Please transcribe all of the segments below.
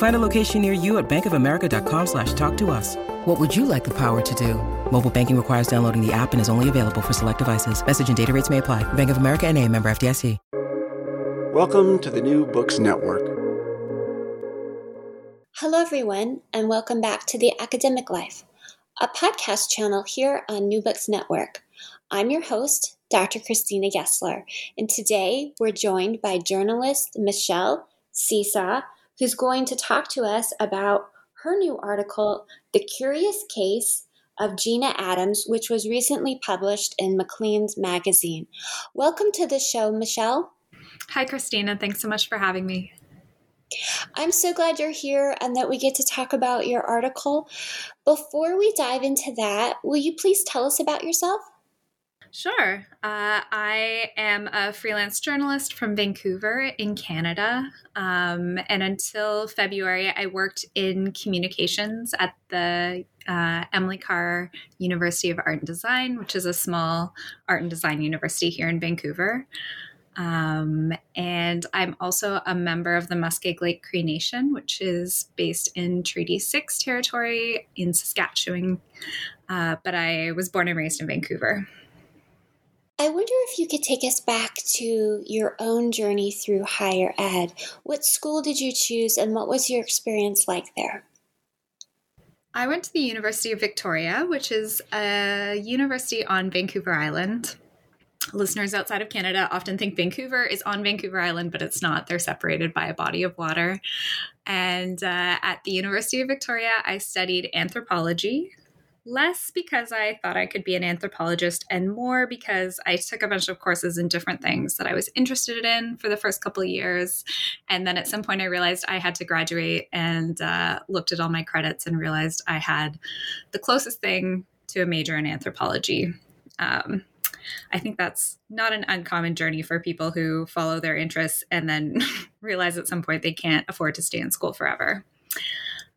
Find a location near you at bankofamerica.com slash talk to us. What would you like the power to do? Mobile banking requires downloading the app and is only available for select devices. Message and data rates may apply. Bank of America and a member FDIC. Welcome to the New Books Network. Hello, everyone, and welcome back to The Academic Life, a podcast channel here on New Books Network. I'm your host, Dr. Christina Gessler, and today we're joined by journalist Michelle Cyca, who's going to talk to us about her new article, The Curious Case of Gina Adams, which was recently published in Maclean's magazine. Welcome to the show, Michelle. Hi, Christina. Thanks so much for having me. I'm so glad you're here and that we get to talk about your article. Before we dive into that, will you please tell us about yourself? Sure. Uh, I am a freelance journalist from Vancouver in Canada. Um, and until February, I worked in communications at the uh, Emily Carr University of Art and Design, which is a small art and design university here in Vancouver. Um, and I'm also a member of the Muskeg Lake Cree Nation, which is based in Treaty 6 territory in Saskatchewan. Uh, but I was born and raised in Vancouver. I wonder if you could take us back to your own journey through higher ed. What school did you choose and what was your experience like there? I went to the University of Victoria, which is a university on Vancouver Island. Listeners outside of Canada often think Vancouver is on Vancouver Island, but it's not. They're separated by a body of water. And uh, at the University of Victoria, I studied anthropology, less because I thought I could be an anthropologist and more because I took a bunch of courses in different things that I was interested in for the first couple years. And then at some point, I realized I had to graduate and uh, looked at all my credits and realized I had the closest thing to a major in anthropology. Um, I think that's not an uncommon journey for people who follow their interests and then realize at some point they can't afford to stay in school forever.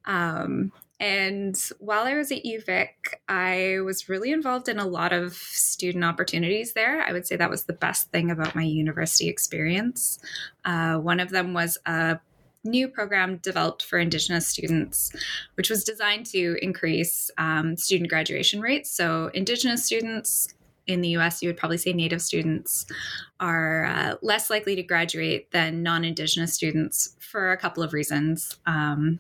Um, and while I was at UVic, I was really involved in a lot of student opportunities there. I would say that was the best thing about my university experience. Uh, one of them was a new program developed for Indigenous students, which was designed to increase um, student graduation rates. So, Indigenous students in the US, you would probably say Native students are uh, less likely to graduate than non Indigenous students for a couple of reasons. Um,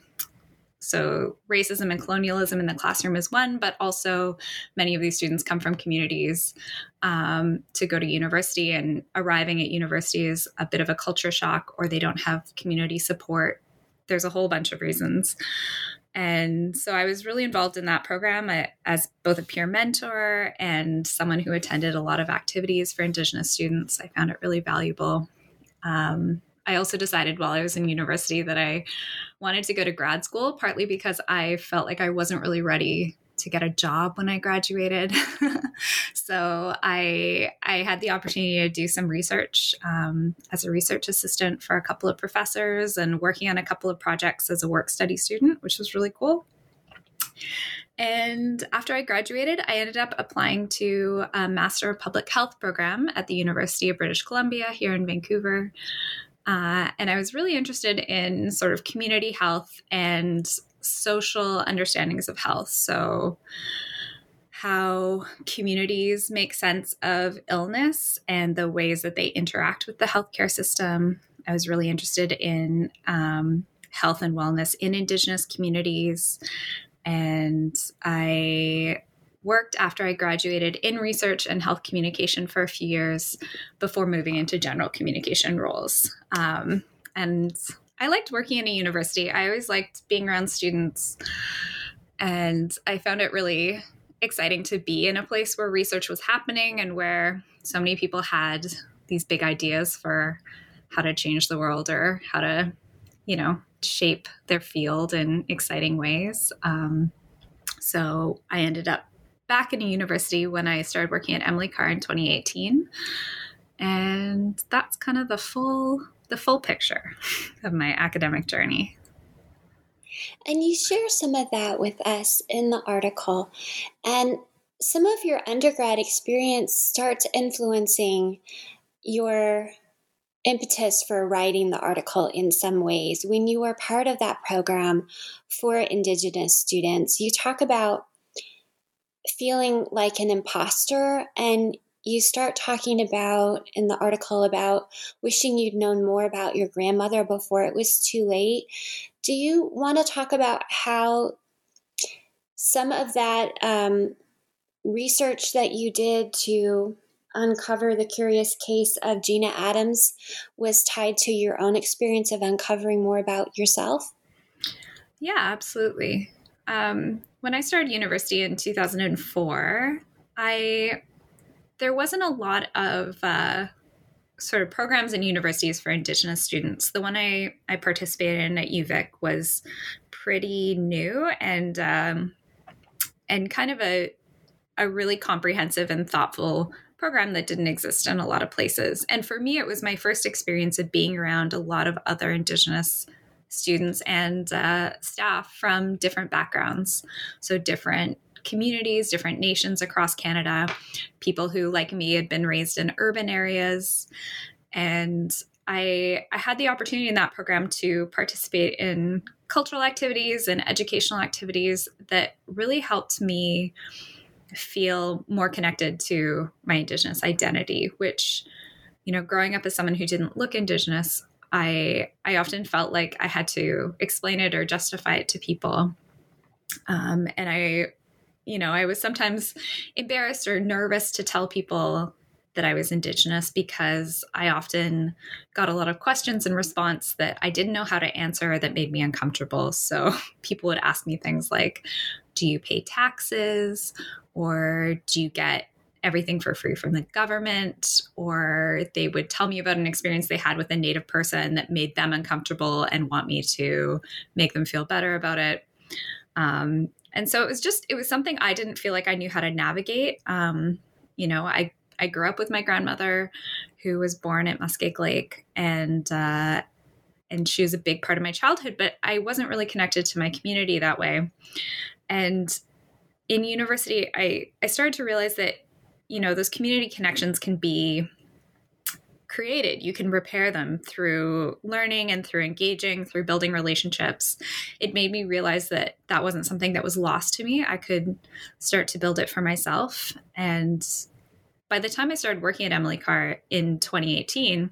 so, racism and colonialism in the classroom is one, but also many of these students come from communities um, to go to university, and arriving at university is a bit of a culture shock, or they don't have community support. There's a whole bunch of reasons. And so I was really involved in that program as both a peer mentor and someone who attended a lot of activities for Indigenous students. I found it really valuable. Um, I also decided while I was in university that I wanted to go to grad school, partly because I felt like I wasn't really ready to get a job when I graduated. so I I had the opportunity to do some research um, as a research assistant for a couple of professors and working on a couple of projects as a work study student, which was really cool. And after I graduated, I ended up applying to a Master of Public Health program at the University of British Columbia here in Vancouver. Uh, and I was really interested in sort of community health and social understandings of health. So, how communities make sense of illness and the ways that they interact with the healthcare system. I was really interested in um, health and wellness in Indigenous communities. And I worked after I graduated in research and health communication for a few years before moving into general communication roles. Um, and I liked working in a university. I always liked being around students. And I found it really exciting to be in a place where research was happening and where so many people had these big ideas for how to change the world or how to, you know, shape their field in exciting ways. Um, so I ended up back in a university when I started working at Emily Carr in 2018. And that's kind of the full the full picture of my academic journey. And you share some of that with us in the article. And some of your undergrad experience starts influencing your impetus for writing the article in some ways. When you were part of that program for Indigenous students, you talk about feeling like an imposter and you start talking about in the article about wishing you'd known more about your grandmother before it was too late. Do you want to talk about how some of that um, research that you did to uncover the curious case of Gina Adams was tied to your own experience of uncovering more about yourself? Yeah, absolutely. Um, when I started university in 2004, I there wasn't a lot of uh, sort of programs in universities for Indigenous students. The one I, I participated in at UVic was pretty new and um, and kind of a a really comprehensive and thoughtful program that didn't exist in a lot of places. And for me, it was my first experience of being around a lot of other Indigenous students and uh, staff from different backgrounds. So, different communities, different nations across Canada, people who, like me, had been raised in urban areas. And I, I had the opportunity in that program to participate in cultural activities and educational activities that really helped me feel more connected to my Indigenous identity, which, you know, growing up as someone who didn't look Indigenous, I I often felt like I had to explain it or justify it to people. Um, and I, you know, I was sometimes embarrassed or nervous to tell people that I was Indigenous because I often got a lot of questions in response that I didn't know how to answer that made me uncomfortable. So people would ask me things like, Do you pay taxes? Or do you get everything for free from the government, or they would tell me about an experience they had with a Native person that made them uncomfortable and want me to make them feel better about it. Um, and so it was just, it was something I didn't feel like I knew how to navigate. Um, you know, I, I grew up with my grandmother who was born at Muskeg Lake and, uh, and she was a big part of my childhood, but I wasn't really connected to my community that way. And in university, I, I started to realize that you know those community connections can be created. You can repair them through learning and through engaging, through building relationships. It made me realize that that wasn't something that was lost to me. I could start to build it for myself. And by the time I started working at Emily Carr in 2018,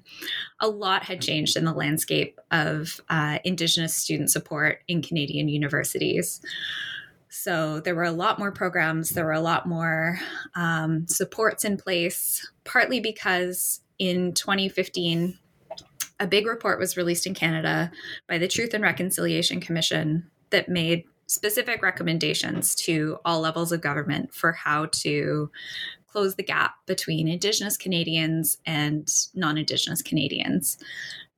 a lot had changed in the landscape of uh, Indigenous student support in Canadian universities. So there were a lot more programs, there were a lot more um, supports in place, partly because in 2015, a big report was released in Canada by the Truth and Reconciliation Commission that made specific recommendations to all levels of government for how to close the gap between Indigenous Canadians and non Indigenous Canadians.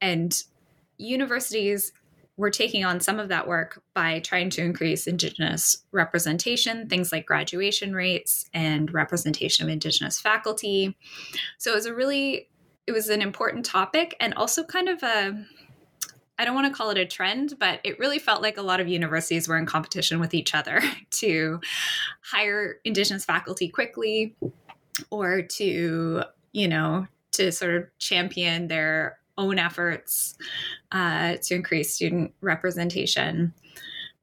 And universities we're taking on some of that work by trying to increase Indigenous representation, things like graduation rates and representation of Indigenous faculty. So it was a really, it was an important topic and also kind of a, I don't want to call it a trend, but it really felt like a lot of universities were in competition with each other to hire Indigenous faculty quickly or to, you know, to sort of champion their own efforts uh, to increase student representation.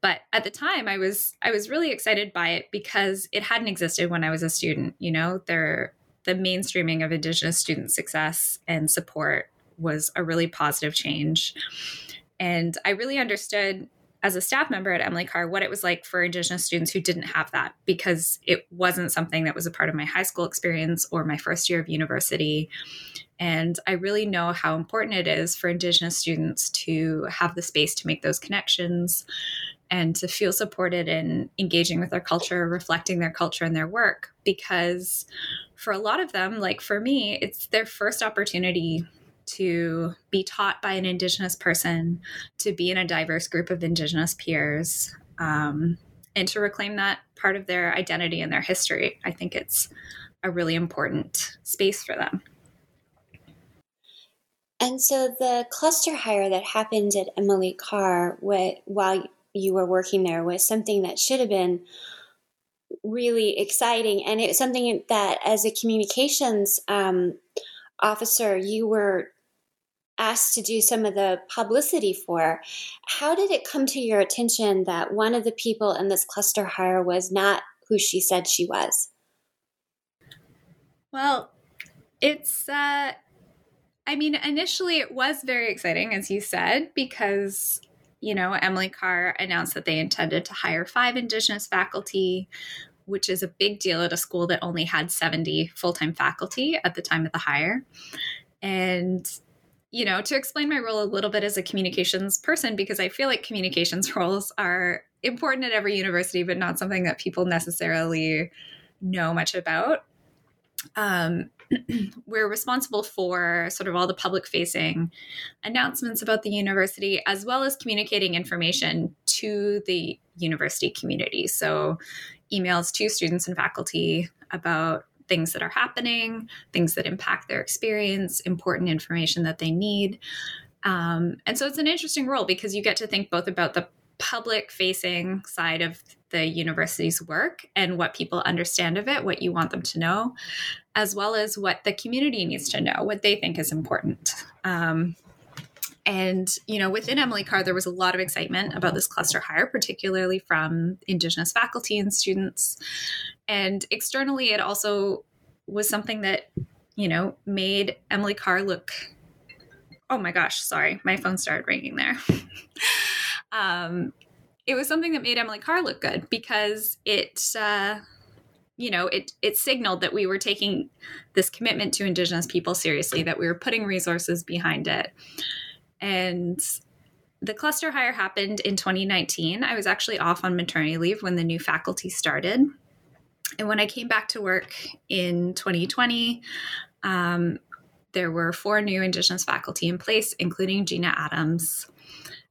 But at the time, I was I was really excited by it because it hadn't existed when I was a student. You know, there the mainstreaming of Indigenous student success and support was a really positive change, and I really understood as a staff member at Emily Carr what it was like for Indigenous students who didn't have that because it wasn't something that was a part of my high school experience or my first year of university. And I really know how important it is for Indigenous students to have the space to make those connections and to feel supported in engaging with their culture, reflecting their culture and their work. Because for a lot of them, like for me, it's their first opportunity to be taught by an Indigenous person, to be in a diverse group of Indigenous peers, um, and to reclaim that part of their identity and their history. I think it's a really important space for them. And so the cluster hire that happened at Emily Carr while you were working there was something that should have been really exciting. And it was something that, as a communications um, officer, you were asked to do some of the publicity for. How did it come to your attention that one of the people in this cluster hire was not who she said she was? Well, it's uh, I mean, initially it was very exciting, as you said, because, you know, Emily Carr announced that they intended to hire five Indigenous faculty, which is a big deal at a school that only had 70 full time faculty at the time of the hire. And, you know, to explain my role a little bit as a communications person, because I feel like communications roles are important at every university, but not something that people necessarily know much about. Um, we're responsible for sort of all the public facing announcements about the university, as well as communicating information to the university community. So, emails to students and faculty about things that are happening, things that impact their experience, important information that they need. Um, and so it's an interesting role because you get to think both about the public facing side of the university's work and what people understand of it, what you want them to know, as well as what the community needs to know, what they think is important. Um, and, you know, within Emily Carr, there was a lot of excitement about this cluster hire, particularly from Indigenous faculty and students. And externally, it also was something that, you know, made Emily Carr look. Oh my gosh, sorry, my phone started ringing there. um, it was something that made Emily Carr look good because it, uh, you know, it it signaled that we were taking this commitment to Indigenous people seriously, that we were putting resources behind it, and the cluster hire happened in 2019. I was actually off on maternity leave when the new faculty started. And when I came back to work in 2020, um, there were four new Indigenous faculty in place, including Gina Adams.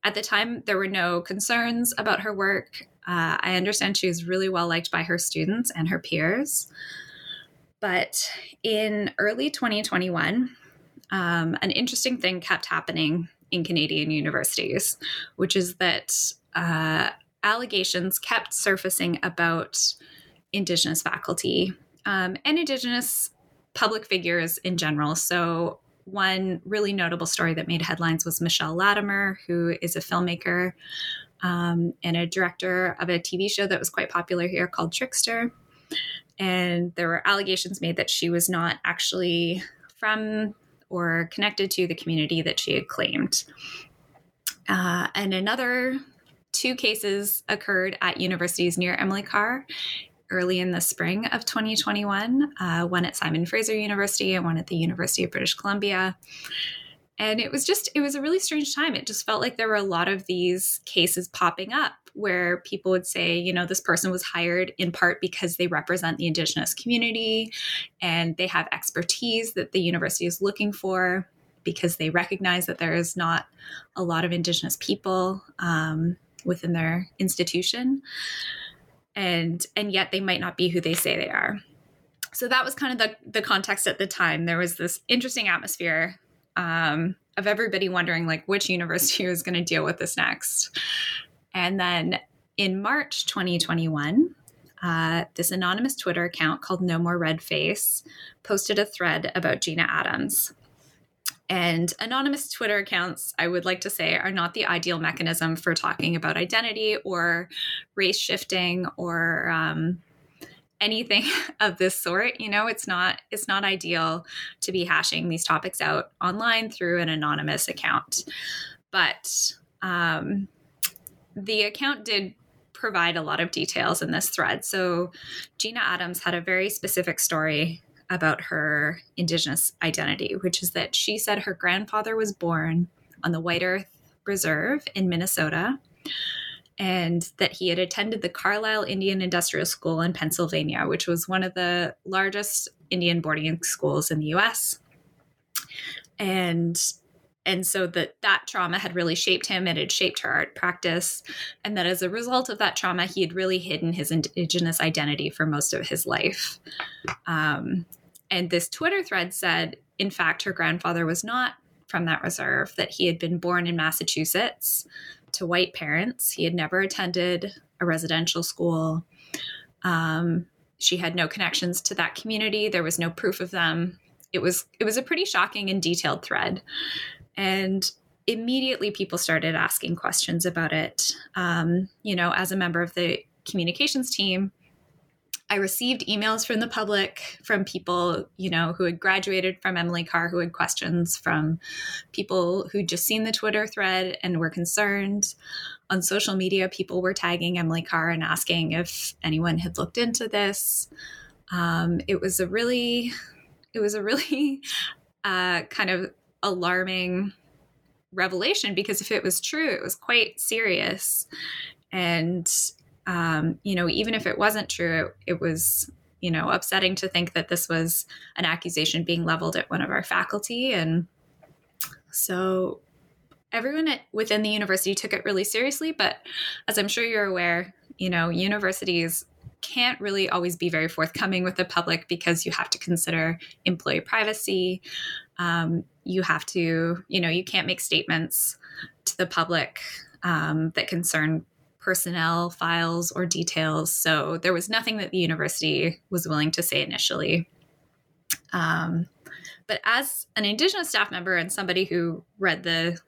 At the time, there were no concerns about her work. Uh, I understand she was really well liked by her students and her peers. But in early 2021, um, an interesting thing kept happening in Canadian universities, which is that uh, allegations kept surfacing about Indigenous faculty um, and Indigenous public figures in general. So, one really notable story that made headlines was Michelle Latimer, who is a filmmaker um, and a director of a TV show that was quite popular here called Trickster. And there were allegations made that she was not actually from or connected to the community that she had claimed. Uh, and another two cases occurred at universities near Emily Carr early in the spring of 2021, uh, one at Simon Fraser University and one at the University of British Columbia. And it was just, it was a really strange time. It just felt like there were a lot of these cases popping up where people would say, you know, this person was hired in part because they represent the Indigenous community and they have expertise that the university is looking for because they recognize that there is not a lot of Indigenous people um, within their institution and and yet they might not be who they say they are. So that was kind of the the context at the time. There was this interesting atmosphere um, of everybody wondering like which university was going to deal with this next. And then in march 2021 uh, this anonymous twitter account called no more red face posted a thread about gina adams And anonymous Twitter accounts, I would like to say, are not the ideal mechanism for talking about identity or race shifting or um, anything of this sort. You know, it's not it's not ideal to be hashing these topics out online through an anonymous account. But um, the account did provide a lot of details in this thread. So Gina Adams had a very specific story about her Indigenous identity, which is that she said her grandfather was born on the White Earth Reserve in Minnesota and that he had attended the Carlisle Indian Industrial School in Pennsylvania, which was one of the largest Indian boarding schools in the US. And and so that that trauma had really shaped him it had shaped her art practice and that as a result of that trauma he had really hidden his indigenous identity for most of his life um, and this Twitter thread said, in fact, her grandfather was not from that reserve, that he had been born in Massachusetts to white parents. He had never attended a residential school. Um, she had no connections to that community. There was no proof of them. It was it was a pretty shocking and detailed thread, and immediately people started asking questions about it. Um, you know, as a member of the communications team, I received emails from the public, from people, you know, who had graduated from Emily Carr, who had questions, from people who'd just seen the Twitter thread and were concerned. On social media, people were tagging Emily Carr and asking if anyone had looked into this. Um, it was a really, it was a really uh, kind of alarming revelation because if it was true, it was quite serious. And um, you know, even if it wasn't true, it, it was, you know, upsetting to think that this was an accusation being leveled at one of our faculty. And so everyone at, within the university took it really seriously. But as I'm sure you're aware, you know, universities can't really always be very forthcoming with the public because you have to consider employee privacy. Um, you have to, you know, you can't make statements to the public um, that concern personnel files or details. So there was nothing that the university was willing to say initially. Um, but as an Indigenous staff member and somebody who read the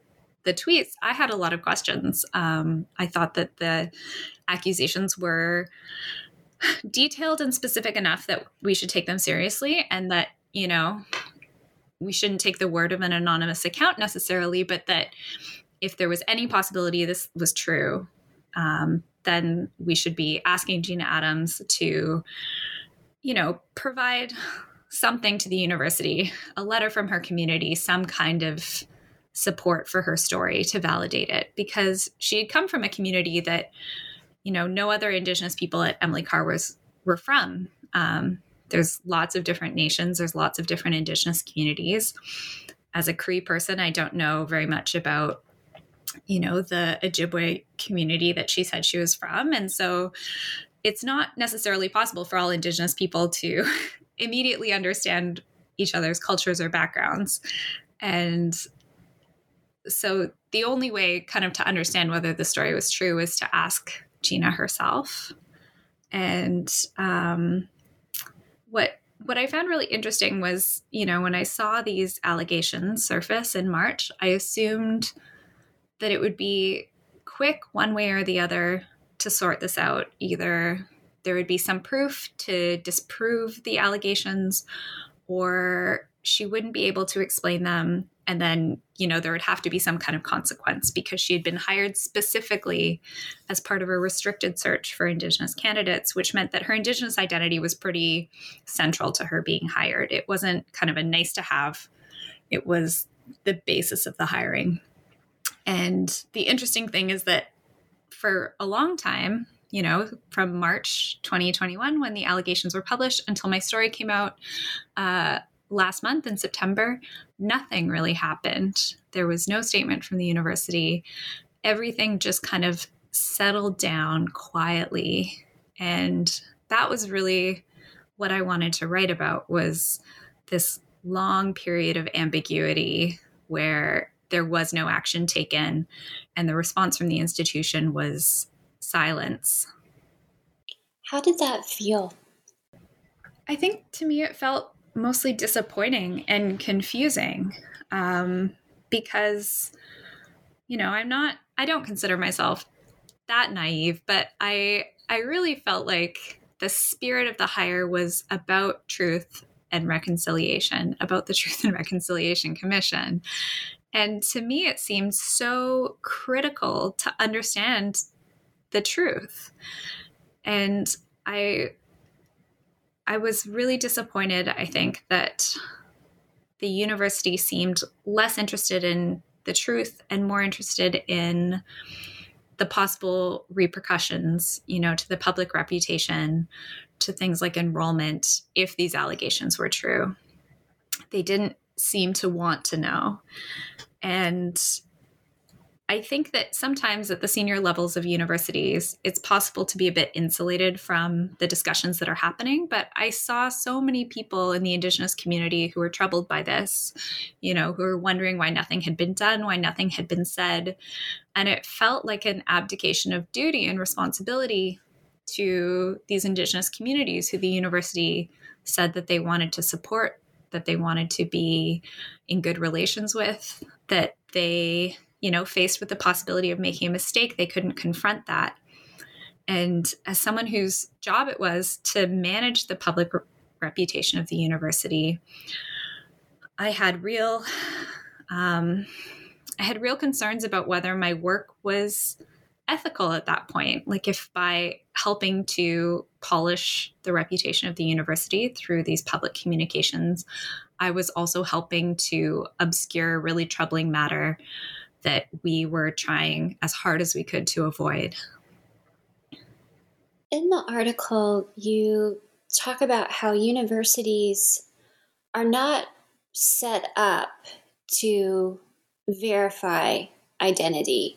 the tweets, I had a lot of questions. Um, I thought that the accusations were detailed and specific enough that we should take them seriously, and that you know we shouldn't take the word of an anonymous account necessarily, but that if there was any possibility this was true, um, then we should be asking Gina Adams to, you know, provide something to the university, a letter from her community, some kind of support for her story to validate it, because she had come from a community that, you know, no other Indigenous people at Emily Carr was were from. Um, there's lots of different nations. There's lots of different Indigenous communities. As a Cree person, I don't know very much about you know, the Ojibwe community that she said she was from. And so it's not necessarily possible for all Indigenous people to immediately understand each other's cultures or backgrounds. And so the only way kind of to understand whether the story was true was to ask Gina herself. And um, what what I found really interesting was, you know, when I saw these allegations surface in March, I assumed that it would be quick one way or the other to sort this out. Either there would be some proof to disprove the allegations, or she wouldn't be able to explain them. And then, you know, there would have to be some kind of consequence because she had been hired specifically as part of a restricted search for Indigenous candidates, which meant that her Indigenous identity was pretty central to her being hired. It wasn't kind of a nice to have, it was the basis of the hiring. And the interesting thing is that for a long time, you know, from March 2021, when the allegations were published, until my story came out uh, last month in September, nothing really happened. There was no statement from the university. Everything just kind of settled down quietly. And that was really what I wanted to write about was this long period of ambiguity where there was no action taken, and the response from the institution was silence. How did that feel? I think to me it felt mostly disappointing and confusing um, because, you know, I'm not, I don't consider myself that naive, but I, I really felt like the spirit of the hire was about truth and reconciliation, about the Truth and Reconciliation Commission. And to me, it seemed so critical to understand the truth. And I I was really disappointed, I think, that the university seemed less interested in the truth and more interested in the possible repercussions, you know, to the public reputation, to things like enrollment if these allegations were true. They didn't seem to want to know. And I think that sometimes at the senior levels of universities, it's possible to be a bit insulated from the discussions that are happening. But I saw so many people in the Indigenous community who were troubled by this, you know, who were wondering why nothing had been done, why nothing had been said. And it felt like an abdication of duty and responsibility to these Indigenous communities who the university said that they wanted to support, that they wanted to be in good relations with, that they, you know, faced with the possibility of making a mistake, they couldn't confront that. And as someone whose job it was to manage the public re- reputation of the university, I had real, um, I had real concerns about whether my work was ethical at that point. Like, if by helping to polish the reputation of the university through these public communications, I was also helping to obscure a really troubling matter that we were trying as hard as we could to avoid. In the article, you talk about how universities are not set up to verify identity.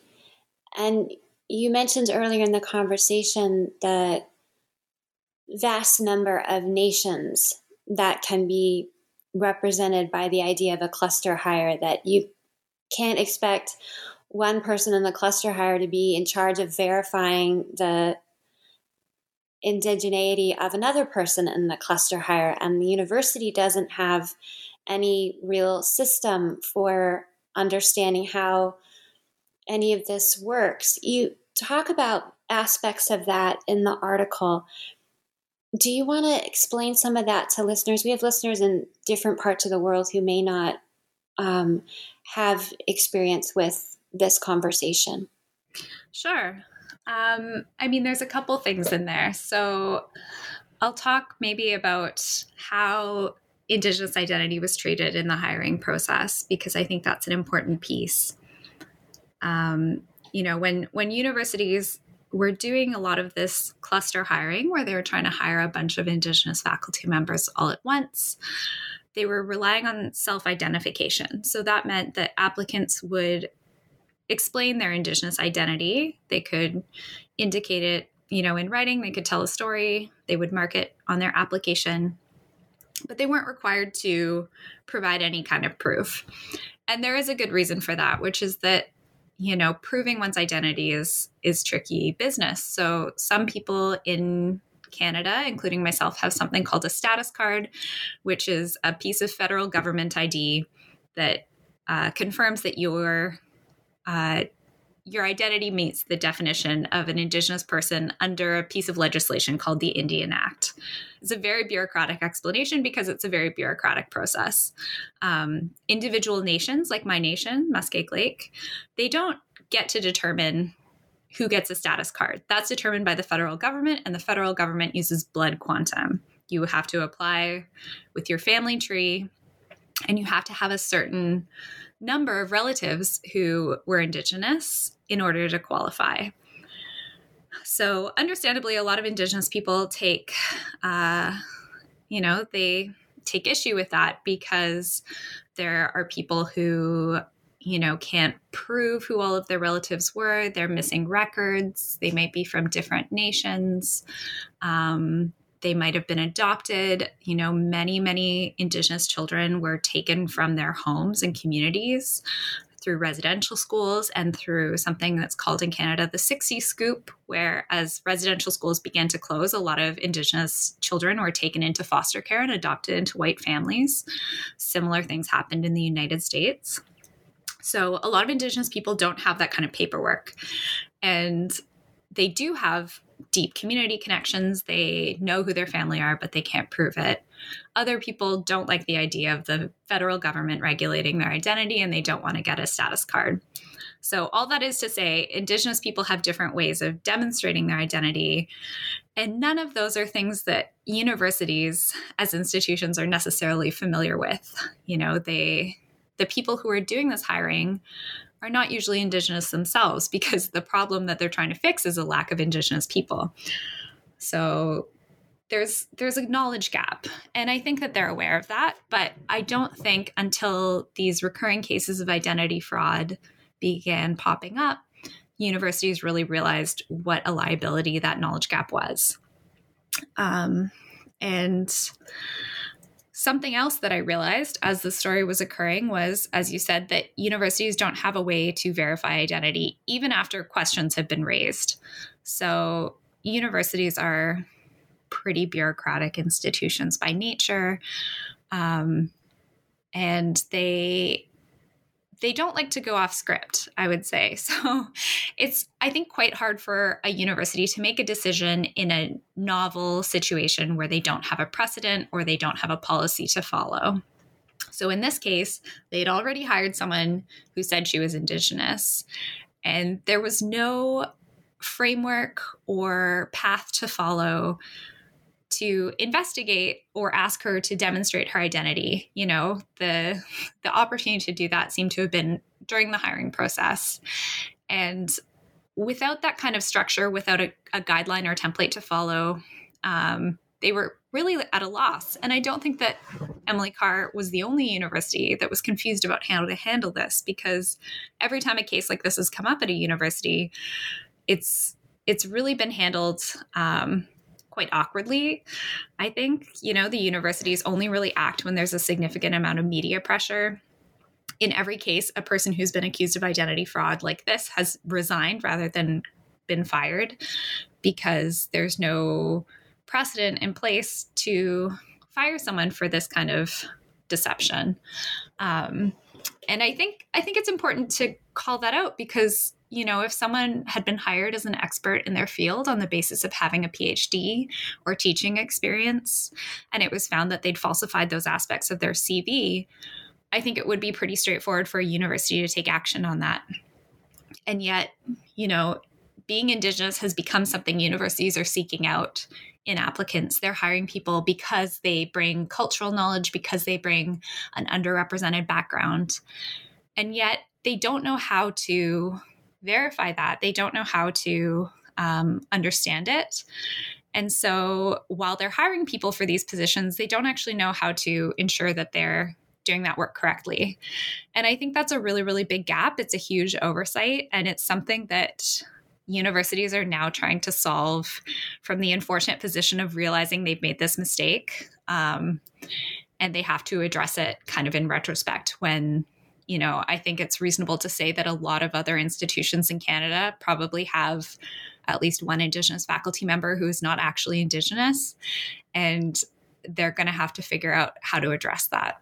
And you mentioned earlier in the conversation the vast number of nations that can be represented by the idea of a cluster hire that you can't expect one person in the cluster hire to be in charge of verifying the indigeneity of another person in the cluster hire and the university doesn't have any real system for understanding how any of this works. You talk about aspects of that in the article. Do you want to explain some of that to listeners? We have listeners in different parts of the world who may not um, have experience with this conversation. Sure. Um, I mean, there's a couple things in there. So I'll talk maybe about how Indigenous identity was treated in the hiring process because I think that's an important piece. Um, you know, when when universities were doing a lot of this cluster hiring where they were trying to hire a bunch of Indigenous faculty members all at once, they were relying on self identification. So that meant that applicants would explain their Indigenous identity. They could indicate it, you know, in writing, they could tell a story, they would mark it on their application but they weren't required to provide any kind of proof. And there is a good reason for that, which is that you know proving one's identity is is tricky business. So some people in Canada, including myself, have something called a status card, which is a piece of federal government ID that uh, confirms that you're uh, your identity meets the definition of an Indigenous person under a piece of legislation called the Indian Act. It's a very bureaucratic explanation because it's a very bureaucratic process. Um, individual nations, like my nation, Muskeg Lake, they don't get to determine who gets a status card. That's determined by the federal government, and the federal government uses blood quantum. You have to apply with your family tree, and you have to have a certain number of relatives who were Indigenous in order to qualify. So, understandably, a lot of Indigenous people take, uh, you know, they take issue with that because there are people who, you know, can't prove who all of their relatives were. They're missing records. They might be from different nations. Um, they might have been adopted. You know, many, many Indigenous children were taken from their homes and communities through residential schools and through something that's called in Canada the 60 scoop, where as residential schools began to close, a lot of Indigenous children were taken into foster care and adopted into white families. Similar things happened in the United States. So a lot of Indigenous people don't have that kind of paperwork. And they do have deep community connections. They know who their family are, but they can't prove it. Other people don't like the idea of the federal government regulating their identity and they don't want to get a status card. So, all that is to say, Indigenous people have different ways of demonstrating their identity. And none of those are things that universities as institutions are necessarily familiar with. You know, they, the people who are doing this hiring are not usually Indigenous themselves because the problem that they're trying to fix is a lack of Indigenous people. So there's there's a knowledge gap and i think that they're aware of that but i don't think until these recurring cases of identity fraud began popping up universities really realized what a liability that knowledge gap was um, and Something else that I realized as the story was occurring was, as you said, that universities don't have a way to verify identity even after questions have been raised. So, universities are pretty bureaucratic institutions by nature. Um, and they they don't like to go off script, I would say. So it's, I think, quite hard for a university to make a decision in a novel situation where they don't have a precedent or they don't have a policy to follow. So in this case, they had already hired someone who said she was Indigenous, and there was no framework or path to follow to investigate or ask her to demonstrate her identity. You know the the opportunity to do that seemed to have been during the hiring process. And without that kind of structure without a, a guideline or template to follow um, they were really at a loss. And i don't think that emily carr was the only university that was confused about how to handle this because every time a case like this has come up at a university it's it's really been handled um, quite awkwardly. I think, you know, the universities only really act when there's a significant amount of media pressure. In every case, a person who's been accused of identity fraud like this has resigned rather than been fired because there's no precedent in place to fire someone for this kind of deception. Um, and I think I think it's important to call that out because you know, if someone had been hired as an expert in their field on the basis of having a PhD or teaching experience, and it was found that they'd falsified those aspects of their CV, I think it would be pretty straightforward for a university to take action on that. And yet, you know, being Indigenous has become something universities are seeking out in applicants. They're hiring people because they bring cultural knowledge, because they bring an underrepresented background. And yet, they don't know how to verify that. They don't know how to um, understand it. And so while they're hiring people for these positions, they don't actually know how to ensure that they're doing that work correctly. And I think that's a really, really big gap. It's a huge oversight, and it's something that universities are now trying to solve from the unfortunate position of realizing they've made this mistake. Um, and they have to address it kind of in retrospect when you know, I think it's reasonable to say that a lot of other institutions in Canada probably have at least one Indigenous faculty member who is not actually Indigenous. And they're going to have to figure out how to address that.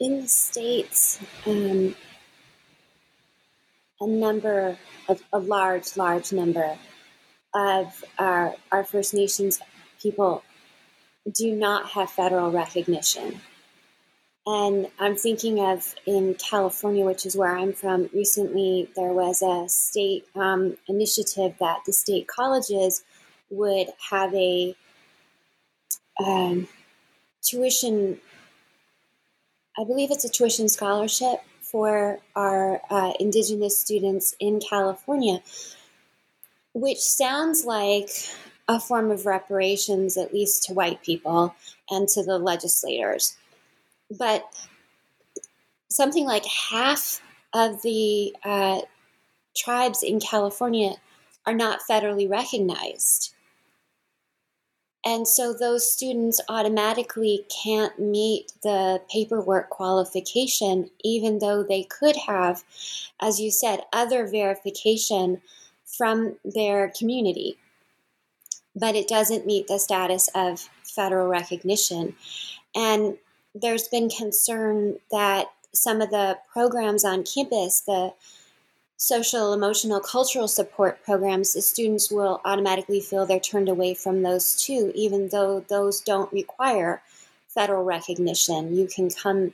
In the States, um, a number of a large, large number of our, our First Nations people do not have federal recognition. And I'm thinking of in California, which is where I'm from, recently there was a state um, initiative that the state colleges would have a um, tuition, I believe it's a tuition scholarship for our uh, Indigenous students in California, which sounds like a form of reparations, at least to white people and to the legislators. But something like half of the uh, tribes in California are not federally recognized. And so those students automatically can't meet the paperwork qualification, even though they could have, as you said, other verification from their community but it doesn't meet the status of federal recognition. And there's been concern that some of the programs on campus, the social, emotional, cultural support programs, the students will automatically feel they're turned away from those too, even though those don't require federal recognition. You can come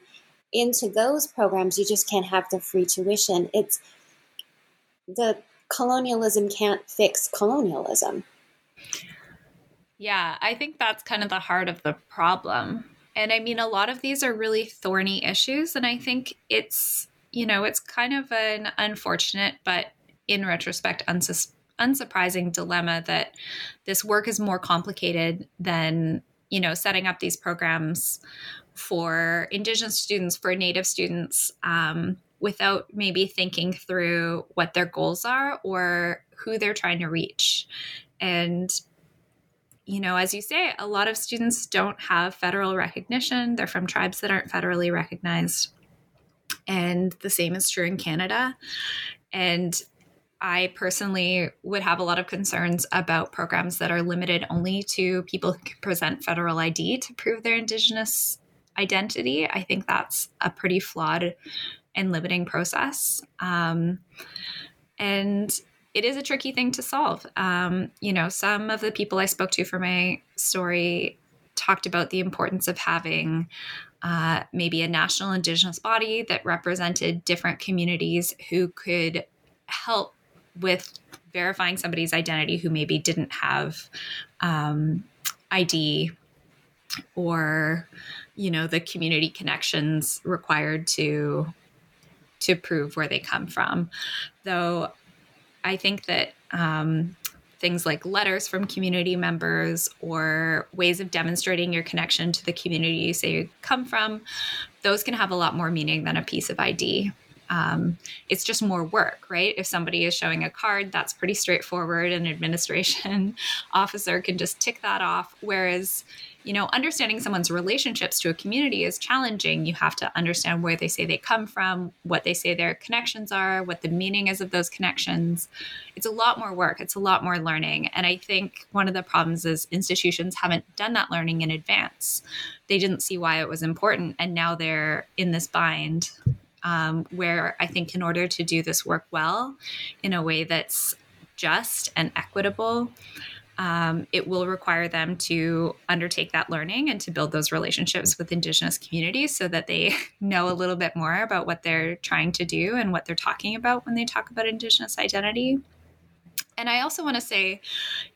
into those programs, you just can't have the free tuition. It's the colonialism can't fix colonialism. Yeah, I think that's kind of the heart of the problem. And I mean, a lot of these are really thorny issues. And I think it's, you know, it's kind of an unfortunate, but in retrospect, unsus- unsurprising dilemma that this work is more complicated than, you know, setting up these programs for Indigenous students, for Native students, um, without maybe thinking through what their goals are or who they're trying to reach. And you know, as you say, a lot of students don't have federal recognition. They're from tribes that aren't federally recognized. And the same is true in Canada. And I personally would have a lot of concerns about programs that are limited only to people who can present federal ID to prove their Indigenous identity. I think that's a pretty flawed and limiting process. Um, and it is a tricky thing to solve. Um, you know, some of the people I spoke to for my story talked about the importance of having uh, maybe a national indigenous body that represented different communities who could help with verifying somebody's identity who maybe didn't have um, ID or you know the community connections required to to prove where they come from. Though I think that um, things like letters from community members or ways of demonstrating your connection to the community you say you come from, those can have a lot more meaning than a piece of ID. Um, it's just more work, right? If somebody is showing a card, that's pretty straightforward. An administration officer can just tick that off. Whereas you know, understanding someone's relationships to a community is challenging. You have to understand where they say they come from, what they say their connections are, what the meaning is of those connections. It's a lot more work, it's a lot more learning. And I think one of the problems is institutions haven't done that learning in advance. They didn't see why it was important. And now they're in this bind um, where I think, in order to do this work well in a way that's just and equitable, um, it will require them to undertake that learning and to build those relationships with Indigenous communities so that they know a little bit more about what they're trying to do and what they're talking about when they talk about Indigenous identity. And I also want to say,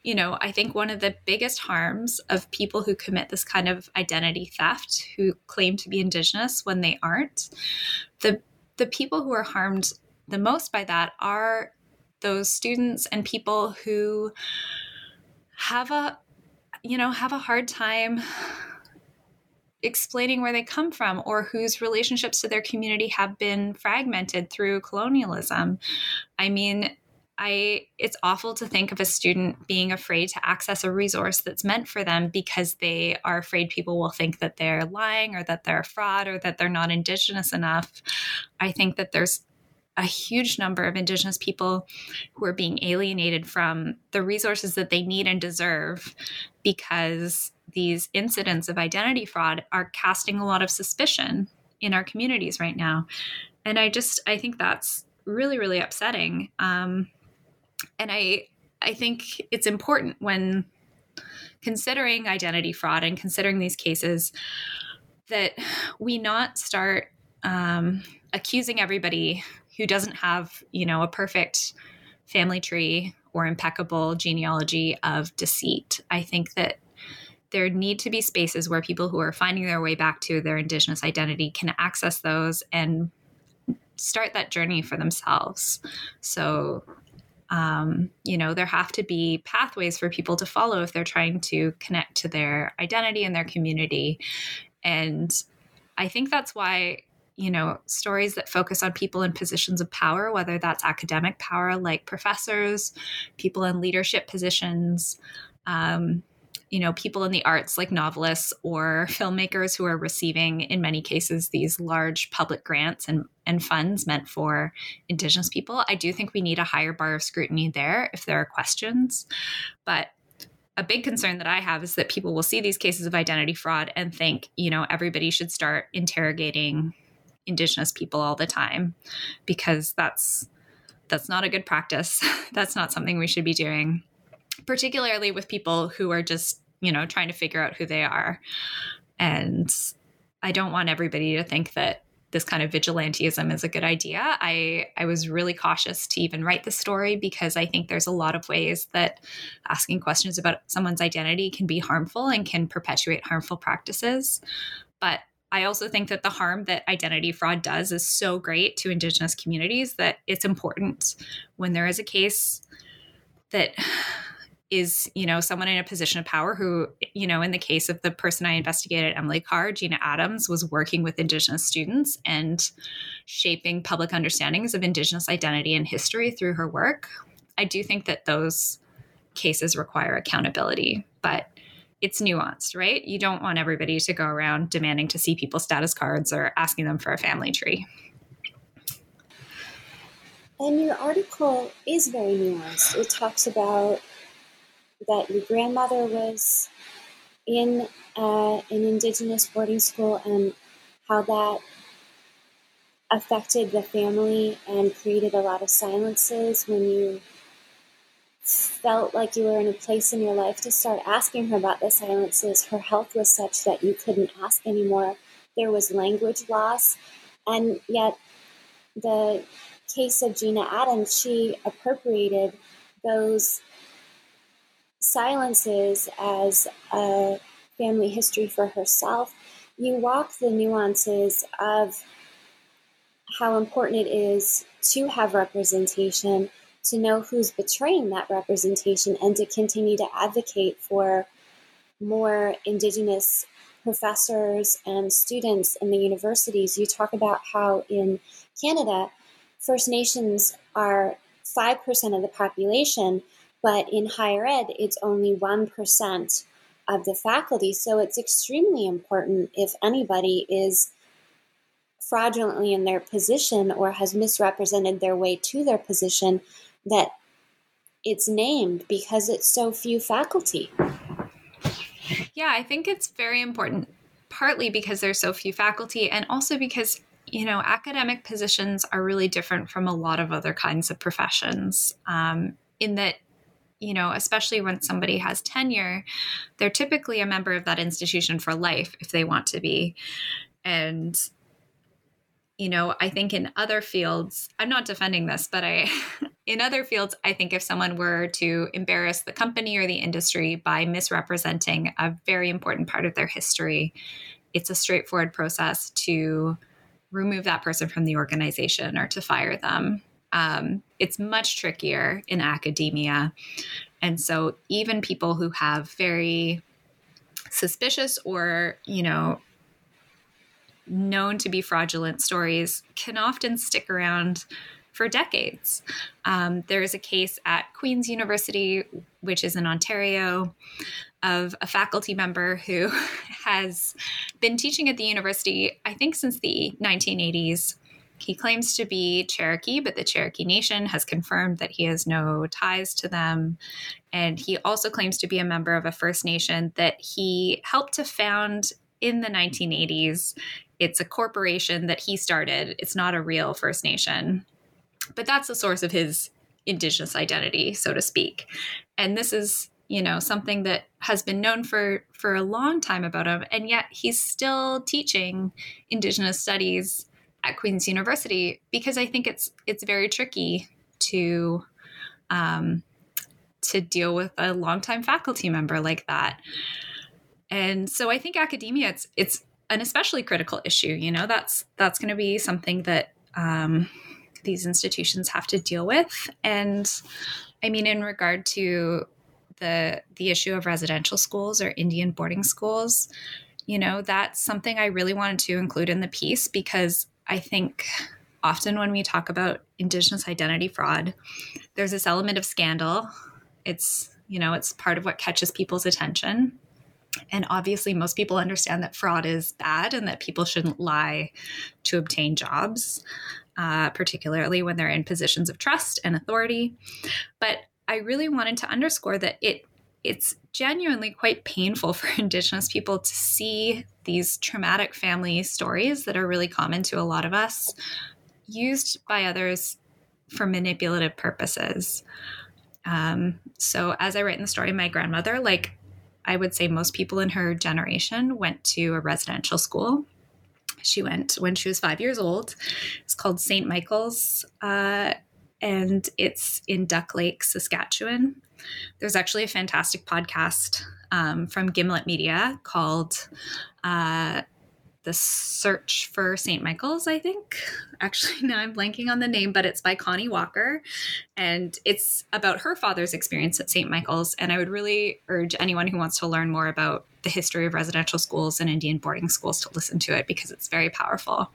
you know, I think one of the biggest harms of people who commit this kind of identity theft, who claim to be Indigenous when they aren't, the the people who are harmed the most by that are those students and people who have a you know have a hard time explaining where they come from or whose relationships to their community have been fragmented through colonialism. I mean i it's awful to think of a student being afraid to access a resource that's meant for them because they are afraid people will think that they're lying or that they're a fraud or that they're not indigenous enough. I think that there's a huge number of Indigenous people who are being alienated from the resources that they need and deserve because these incidents of identity fraud are casting a lot of suspicion in our communities right now. And I just I think that's really really upsetting. Um, and I I think it's important when considering identity fraud and considering these cases that we not start um, accusing everybody who doesn't have you know a perfect family tree or impeccable genealogy of deceit. I think that there need to be spaces where people who are finding their way back to their indigenous identity can access those and start that journey for themselves. So um, you know, there have to be pathways for people to follow if they're trying to connect to their identity and their community. And I think that's why, you know, stories that focus on people in positions of power, whether that's academic power like professors, people in leadership positions, um, you know people in the arts like novelists or filmmakers who are receiving in many cases these large public grants and, and funds meant for indigenous people. I do think we need a higher bar of scrutiny there if there are questions. But a big concern that i have is that people will see these cases of identity fraud and think you know everybody should start interrogating indigenous people all the time because that's that's not a good practice that's not something we should be doing particularly with people who are just, you know, trying to figure out who they are. And I don't want everybody to think that this kind of vigilantism is a good idea. I I was really cautious to even write the story because I think there's a lot of ways that asking questions about someone's identity can be harmful and can perpetuate harmful practices. But I also think that the harm that identity fraud does is so great to Indigenous communities that it's important when there is a case that is you know someone in a position of power who you know in the case of the person i investigated emily carr gina adams was working with indigenous students and shaping public understandings of indigenous identity and history through her work. I do think that those cases require accountability but it's nuanced right? You don't want everybody to go around demanding to see people's status cards or asking them for a family tree. And your article is very nuanced. It talks about that your grandmother was in uh, an indigenous boarding school and how that affected the family and created a lot of silences when you felt like you were in a place in your life to start asking her about the silences. Her health was such that you couldn't ask anymore. There was language loss. And yet, the case of Gina Adams, she appropriated those silences as a family history for herself, you walk the nuances of how important it is to have representation, to know who's betraying that representation, and to continue to advocate for more Indigenous professors and students in the universities. You talk about how in Canada, First Nations are 5% of the population, but in higher ed, it's only 1% of the faculty. So it's extremely important if anybody is fraudulently in their position or has misrepresented their way to their position that it's named because it's so few faculty. Yeah, I think it's very important, partly because there's so few faculty, and also because, you know, academic positions are really different from a lot of other kinds of professions um, in that you know, especially when somebody has tenure, they're typically a member of that institution for life if they want to be. And, you know, I think in other fields, I'm not defending this, but I, in other fields, I think if someone were to embarrass the company or the industry by misrepresenting a very important part of their history, it's a straightforward process to remove that person from the organization or to fire them. Um, it's much trickier in academia. And so even people who have very suspicious or, you know, known to be fraudulent stories can often stick around for decades. Um, there is a case at Queen's University, which is in Ontario, of a faculty member who has been teaching at the university, I think, since the 1980s. He claims to be Cherokee, but the Cherokee Nation has confirmed that he has no ties to them. And he also claims to be a member of a First Nation that he helped to found in the 1980s. It's a corporation that he started. It's not a real First Nation. But that's the source of his indigenous identity, so to speak. And this is, you know, something that has been known for for a long time about him, and yet he's still teaching indigenous studies at Queen's University because I think it's it's very tricky to um, to deal with a longtime faculty member like that. And so I think academia it's it's an especially critical issue. You know, that's that's going to be something that um, these institutions have to deal with. And I mean, in regard to the the issue of residential schools or Indian boarding schools, you know, that's something I really wanted to include in the piece because I think often when we talk about indigenous identity fraud, there's this element of scandal. It's, you know, it's part of what catches people's attention. And obviously, most people understand that fraud is bad and that people shouldn't lie to obtain jobs, uh, particularly when they're in positions of trust and authority. But I really wanted to underscore that it it's genuinely quite painful for Indigenous people to see these traumatic family stories that are really common to a lot of us used by others for manipulative purposes. Um, so, as I write in the story, my grandmother, like I would say most people in her generation, went to a residential school. She went when she was five years old. It's called St. Michael's, uh, and it's in Duck Lake, Saskatchewan. There's actually a fantastic podcast um, from Gimlet Media called uh, The Search for St. Michael's, I think. Actually, now I'm blanking on the name, but it's by Connie Walker. And it's about her father's experience at St. Michael's. And I would really urge anyone who wants to learn more about the history of residential schools and Indian boarding schools to listen to it because it's very powerful.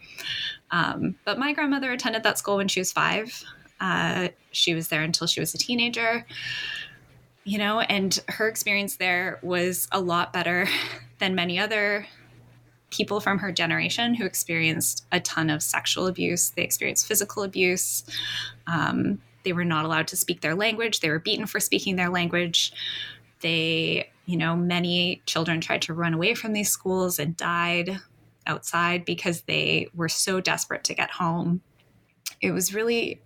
Um, but my grandmother attended that school when she was five. Uh, she was there until she was a teenager you know, and her experience there was a lot better than many other people from her generation who experienced a ton of sexual abuse. They experienced physical abuse. Um, they were not allowed to speak their language. They were beaten for speaking their language. They, you know, many children tried to run away from these schools and died outside because they were so desperate to get home. It was really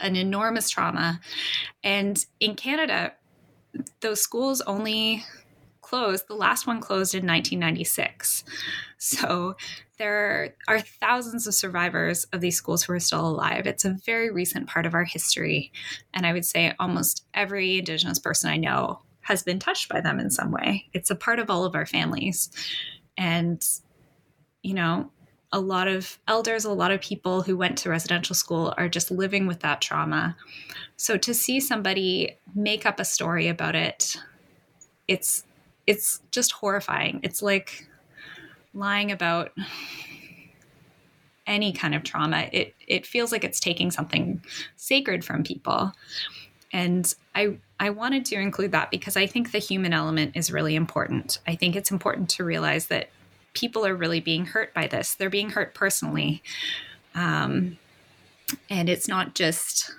an enormous trauma. And in Canada, those schools only closed. The last one closed in 1996. So there are thousands of survivors of these schools who are still alive. It's a very recent part of our history. And I would say almost every Indigenous person I know has been touched by them in some way. It's a part of all of our families. And, you know, a lot of elders, a lot of people who went to residential school are just living with that trauma. So to see somebody make up a story about it, it's it's just horrifying. It's like lying about any kind of trauma. It it feels like it's taking something sacred from people. And I I wanted to include that because I think the human element is really important. I think it's important to realize that people are really being hurt by this. They're being hurt personally. Um, and it's not just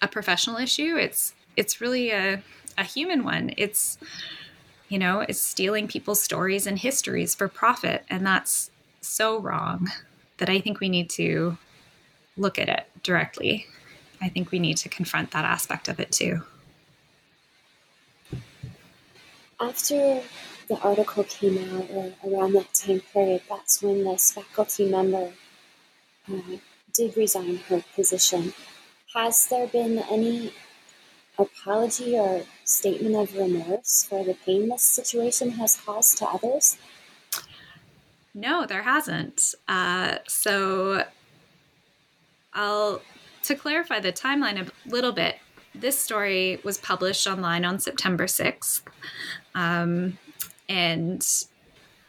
a professional issue. It's it's really a, a human one. It's you know, it's stealing people's stories and histories for profit. And that's so wrong that I think we need to look at it directly. I think we need to confront that aspect of it too. After the article came out, or around that time period, that's when this faculty member uh, did resign her position. Has there been any apology or statement of remorse for the pain this situation has caused to others? No, there hasn't. Uh, so, I'll to clarify the timeline a little bit. This story was published online on September 6th. Um, and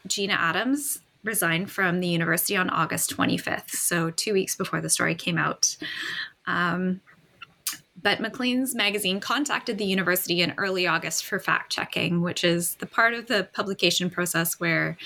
Gina Adams resigned from the university on August 25th, so two weeks before the story came out. Um, but Maclean's magazine contacted the university in early August for fact checking, which is the part of the publication process where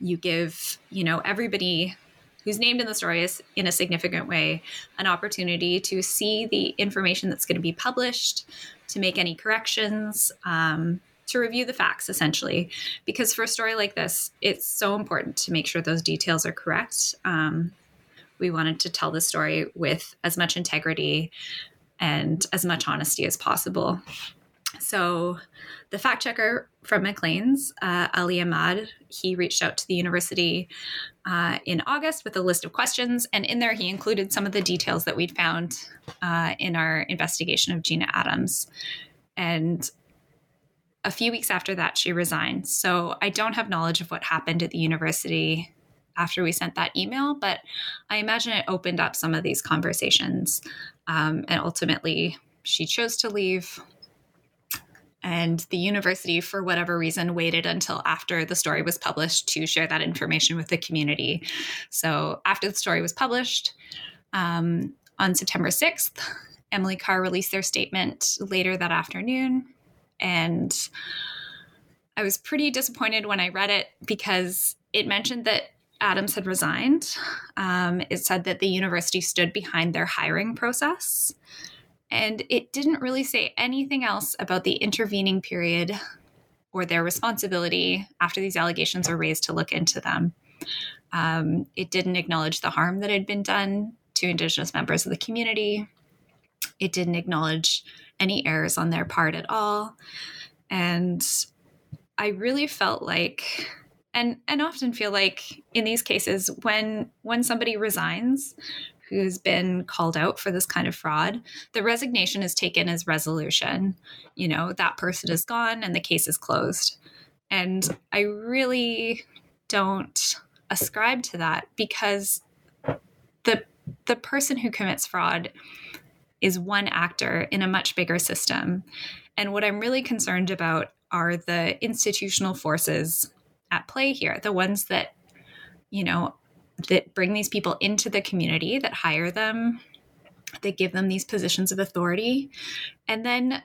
you give, you know, everybody who's named in the story is in a significant way an opportunity to see the information that's going to be published, to make any corrections, um, to review the facts essentially. Because for a story like this it's so important to make sure those details are correct. Um, we wanted to tell the story with as much integrity and as much honesty as possible so the fact checker from Maclean's, uh, Ali Ahmad, he reached out to the university uh, in August with a list of questions. And in there, he included some of the details that we'd found uh, in our investigation of Gina Adams. And a few weeks after that, she resigned. So I don't have knowledge of what happened at the university after we sent that email, but I imagine it opened up some of these conversations. Um, and ultimately, she chose to leave and the university, for whatever reason, waited until after the story was published to share that information with the community. So, after the story was published um, on September 6th, Emily Carr released their statement later that afternoon. And I was pretty disappointed when I read it because it mentioned that Adams had resigned. Um, it said that the university stood behind their hiring process and it didn't really say anything else about the intervening period or their responsibility after these allegations are raised to look into them. Um, it didn't acknowledge the harm that had been done to Indigenous members of the community. It didn't acknowledge any errors on their part at all. And I really felt like and and often feel like in these cases when when somebody resigns who's been called out for this kind of fraud, the resignation is taken as resolution. You know, that person is gone and the case is closed. And I really don't ascribe to that because the the person who commits fraud is one actor in a much bigger system. And what I'm really concerned about are the institutional forces at play here, the ones that, you know, that bring these people into the community, that hire them, that give them these positions of authority, and then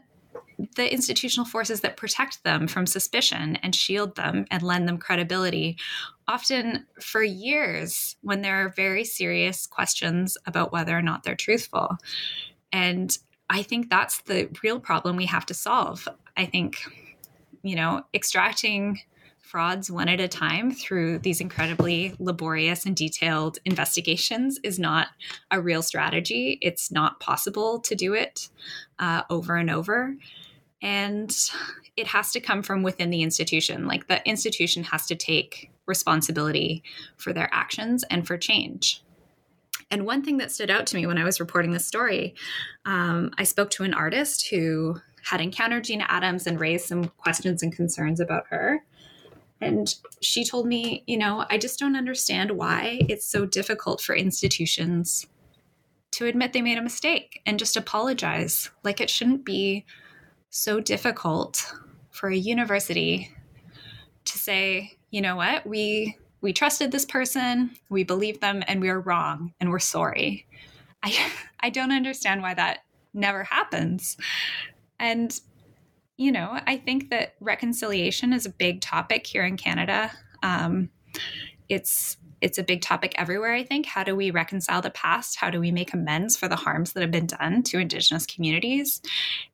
the institutional forces that protect them from suspicion and shield them and lend them credibility, often for years when there are very serious questions about whether or not they're truthful. And I think that's the real problem we have to solve. I think, you know, extracting frauds one at a time through these incredibly laborious and detailed investigations is not a real strategy. It's not possible to do it uh, over and over. And it has to come from within the institution. Like the institution has to take responsibility for their actions and for change. And one thing that stood out to me when I was reporting this story, um, I spoke to an artist who had encountered Gina Adams and raised some questions and concerns about her. And she told me, you know, I just don't understand why it's so difficult for institutions to admit they made a mistake and just apologize. Like it shouldn't be so difficult for a university to say, you know what, we we trusted this person, we believed them, and we are wrong, and we're sorry. I I don't understand why that never happens. And you know, I think that reconciliation is a big topic here in Canada. Um, it's it's a big topic everywhere. I think. How do we reconcile the past? How do we make amends for the harms that have been done to Indigenous communities?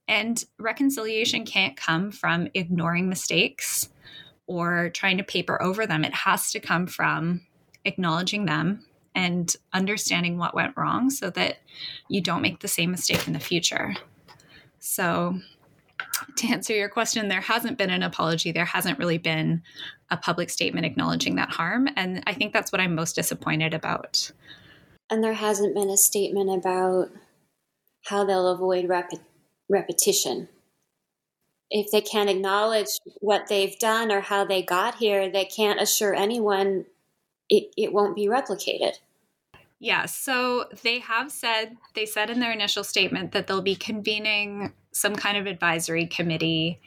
And reconciliation can't come from ignoring mistakes or trying to paper over them. It has to come from acknowledging them and understanding what went wrong so that you don't make the same mistake in the future. So to answer your question, there hasn't been an apology. There hasn't really been a public statement acknowledging that harm. And I think that's what I'm most disappointed about. And there hasn't been a statement about how they'll avoid rep- repetition. If they can't acknowledge what they've done or how they got here, they can't assure anyone it, it won't be replicated. Yeah, so they have said, they said in their initial statement that they'll be convening some kind of advisory committee.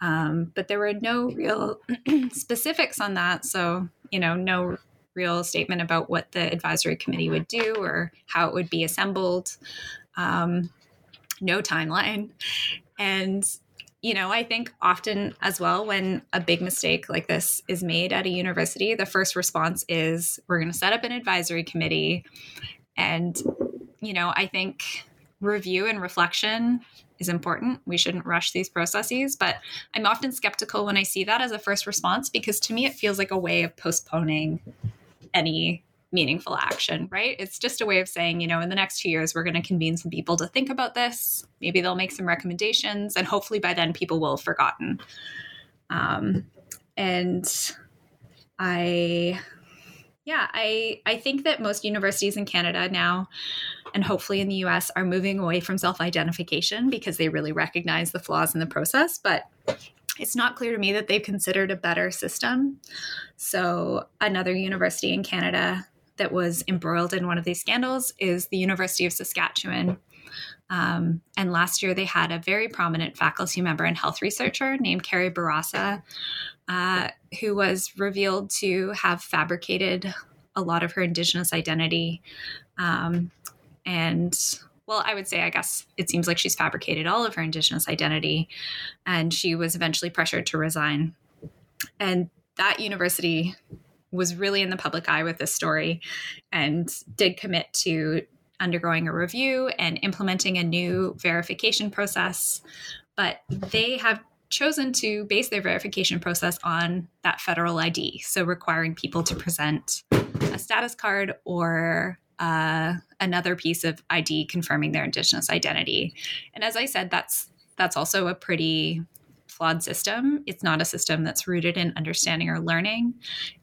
Um, but there were no real specifics on that. So, you know, no real statement about what the advisory committee would do or how it would be assembled. Um, no timeline. And, you know, I think often as well, when a big mistake like this is made at a university, the first response is we're going to set up an advisory committee. And, you know, I think review and reflection is important. We shouldn't rush these processes, but I'm often skeptical when I see that as a first response because to me it feels like a way of postponing any meaningful action, right? It's just a way of saying, you know, in the next two years, we're going to convene some people to think about this. Maybe they'll make some recommendations, and hopefully by then people will have forgotten. Um, and I, yeah, I I think that most universities in Canada now, and hopefully in the U.S., are moving away from self-identification because they really recognize the flaws in the process, but it's not clear to me that they've considered a better system. So, another university in Canada that was embroiled in one of these scandals is the University of Saskatchewan. Um, and last year they had a very prominent faculty member and health researcher named Carrie Bourassa, uh, who was revealed to have fabricated a lot of her Indigenous identity. Um, and well, I would say, I guess it seems like she's fabricated all of her Indigenous identity. And she was eventually pressured to resign. And that university was really in the public eye with this story and did commit to undergoing a review and implementing a new verification process. But they have chosen to base their verification process on that federal ID. So requiring people to present a status card or uh, another piece of ID confirming their Indigenous identity. And as I said, that's that's also a pretty flawed system. It's not a system that's rooted in understanding or learning.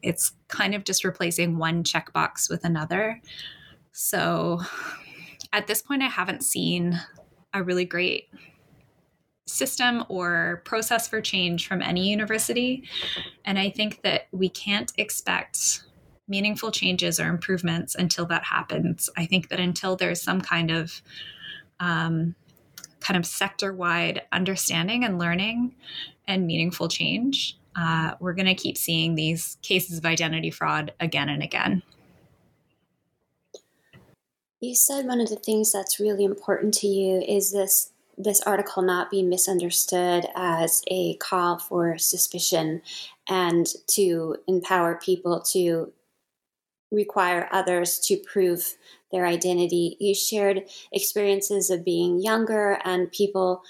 It's kind of just replacing one checkbox with another. So at this point, I haven't seen a really great system or process for change from any university. And I think that we can't expect meaningful changes or improvements until that happens. I think that until there's some kind of um, kind of sector wide understanding and learning and meaningful change, uh, we're going to keep seeing these cases of identity fraud again and again. You said one of the things that's really important to you is this this article not be misunderstood as a call for suspicion and to empower people to require others to prove their identity. You shared experiences of being younger and people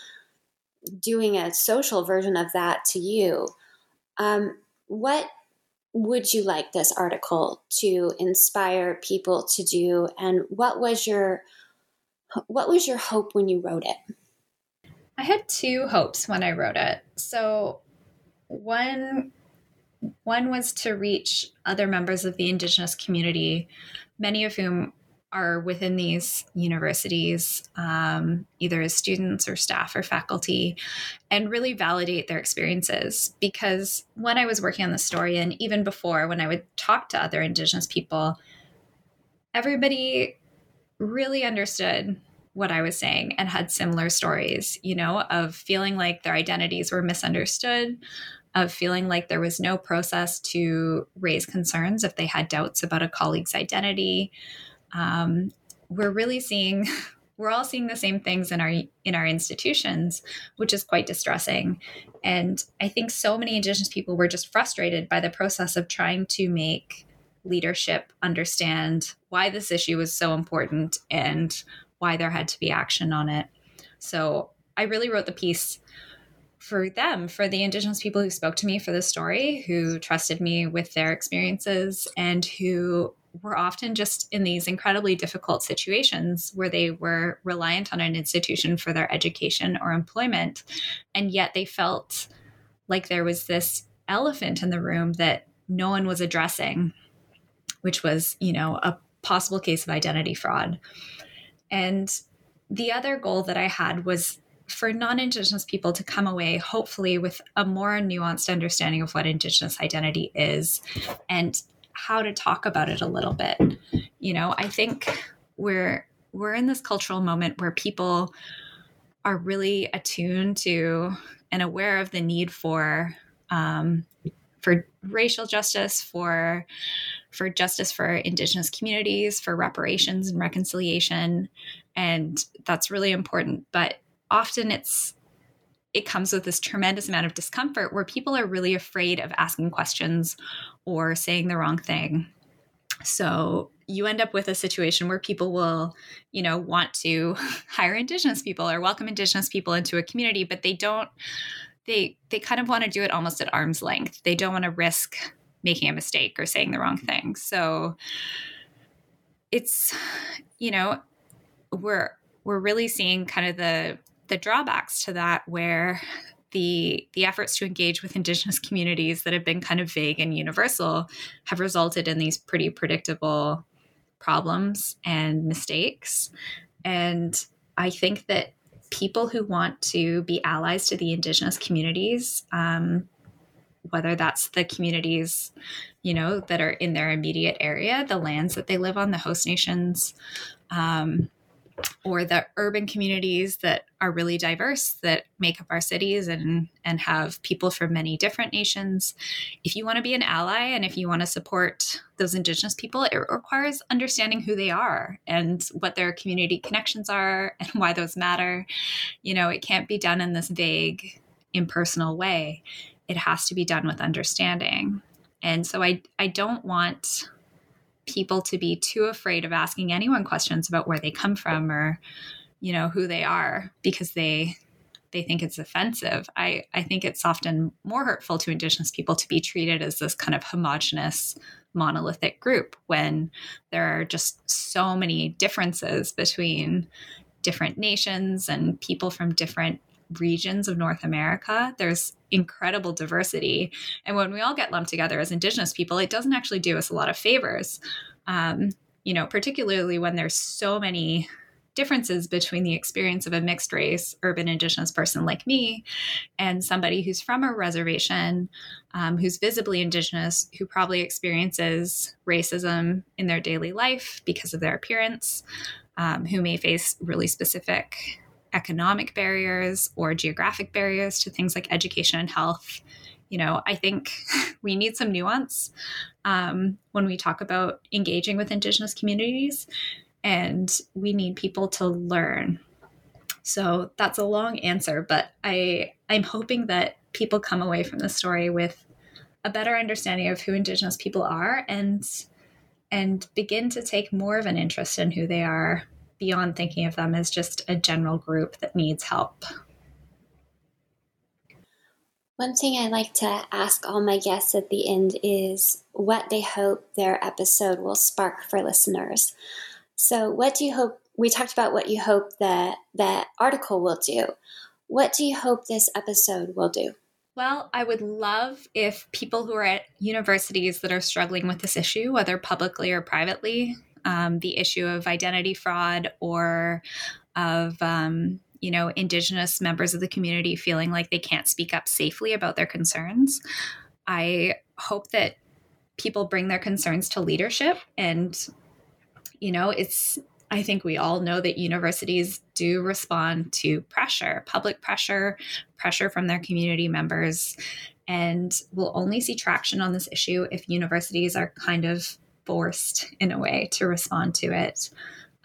doing a social version of that to you. Um, what would you like this article to inspire people to do, and what was your what was your hope when you wrote it? I had two hopes when I wrote it. So one one was to reach other members of the Indigenous community, many of whom are within these universities, um, either as students or staff or faculty, and really validate their experiences. Because when I was working on the story, and even before, when I would talk to other Indigenous people, everybody really understood what I was saying and had similar stories, you know, of feeling like their identities were misunderstood, of feeling like there was no process to raise concerns if they had doubts about a colleague's identity. Um, we're really seeing we're all seeing the same things in our in our institutions which is quite distressing. And i think so many indigenous people were just frustrated by the process of trying to make leadership understand why this issue was so important and why there had to be action on it. So i really wrote the piece for them, for the Indigenous people who spoke to me for the story, who trusted me with their experiences, and who were often just in these incredibly difficult situations where they were reliant on an institution for their education or employment. And yet they felt like there was this elephant in the room that no one was addressing, which was, you know, a possible case of identity fraud. And the other goal that I had was for non Indigenous people to come away, hopefully, with a more nuanced understanding of what Indigenous identity is and how to talk about it a little bit. You know, I think we're we're in this cultural moment where people are really attuned to and aware of the need for um, for racial justice, for for justice for Indigenous communities, for reparations and reconciliation, and that's really important. But often it's it comes with this tremendous amount of discomfort where people are really afraid of asking questions or saying the wrong thing. So you end up with a situation where people will, you know, want to hire indigenous people or welcome indigenous people into a community, but they don't they they kind of want to do it almost at arm's length. They don't want to risk making a mistake or saying the wrong thing. So it's you know, we're we're really seeing kind of the the drawbacks to that where the the efforts to engage with indigenous communities that have been kind of vague and universal have resulted in these pretty predictable problems and mistakes. And i think that people who want to be allies to the indigenous communities um, whether that's the communities you know that are in their immediate area the lands that they live on the host nations um, or the urban communities that are really diverse that make up our cities and and have people from many different nations. If you want to be an ally and if you want to support those indigenous people it requires understanding who they are and what their community connections are and why those matter. You know it can't be done in this vague impersonal way. It has to be done with understanding. And so i i don't want people to be too afraid of asking anyone questions about where they come from or you know who they are because they they think it's offensive. I i think it's often more hurtful to indigenous people to be treated as this kind of homogenous monolithic group when there are just so many differences between different nations and people from different regions of North America, there's incredible diversity. And when we all get lumped together as Indigenous people, it doesn't actually do us a lot of favors. Um, you know, particularly when there's so many differences between the experience of a mixed race urban indigenous person like me and somebody who's from a reservation um, who's visibly indigenous who probably experiences racism in their daily life because of their appearance um, who may face really specific economic barriers or geographic barriers to things like education and health. You know, I think we need some nuance um, when we talk about engaging with Indigenous communities, and we need people to learn. So that's a long answer, but I I'm hoping that people come away from the story with a better understanding of who Indigenous people are and and begin to take more of an interest in who they are beyond thinking of them as just a general group that needs help. One thing I like to ask all my guests at the end is what they hope their episode will spark for listeners. So, what do you hope? We talked about what you hope that that article will do. What do you hope this episode will do? Well, I would love if people who are at universities that are struggling with this issue, whether publicly or privately, um, the issue of identity fraud or of um, you know indigenous members of the community feeling like they can't speak up safely about their concerns. I hope that people bring their concerns to leadership and you know it's i think we all know that universities do respond to pressure public pressure pressure from their community members and we'll only see traction on this issue if universities are kind of forced in a way to respond to it.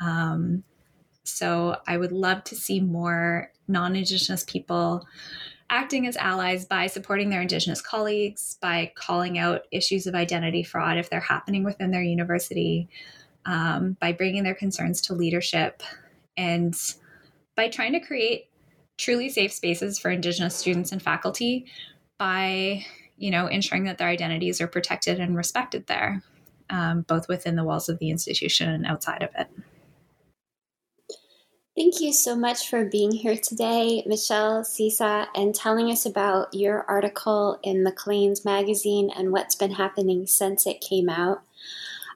Um, so I would love to see more non Indigenous people acting as allies by supporting their Indigenous colleagues, by calling out issues of identity fraud if they're happening within their university, um, by bringing their concerns to leadership, and by trying to create truly safe spaces for Indigenous students and faculty by you know ensuring that their identities are protected and respected there um, both within the walls of the institution and outside of it. Thank you so much for being here today, Michelle Cyca, and telling us about your article in Maclean's magazine and what's been happening since it came out.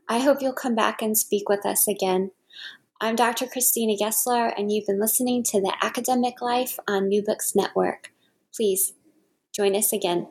I hope you'll come back and speak with us again. I'm Dr. Christina Gessler, and you've been listening to The Academic Life on New Books Network. Please join us again.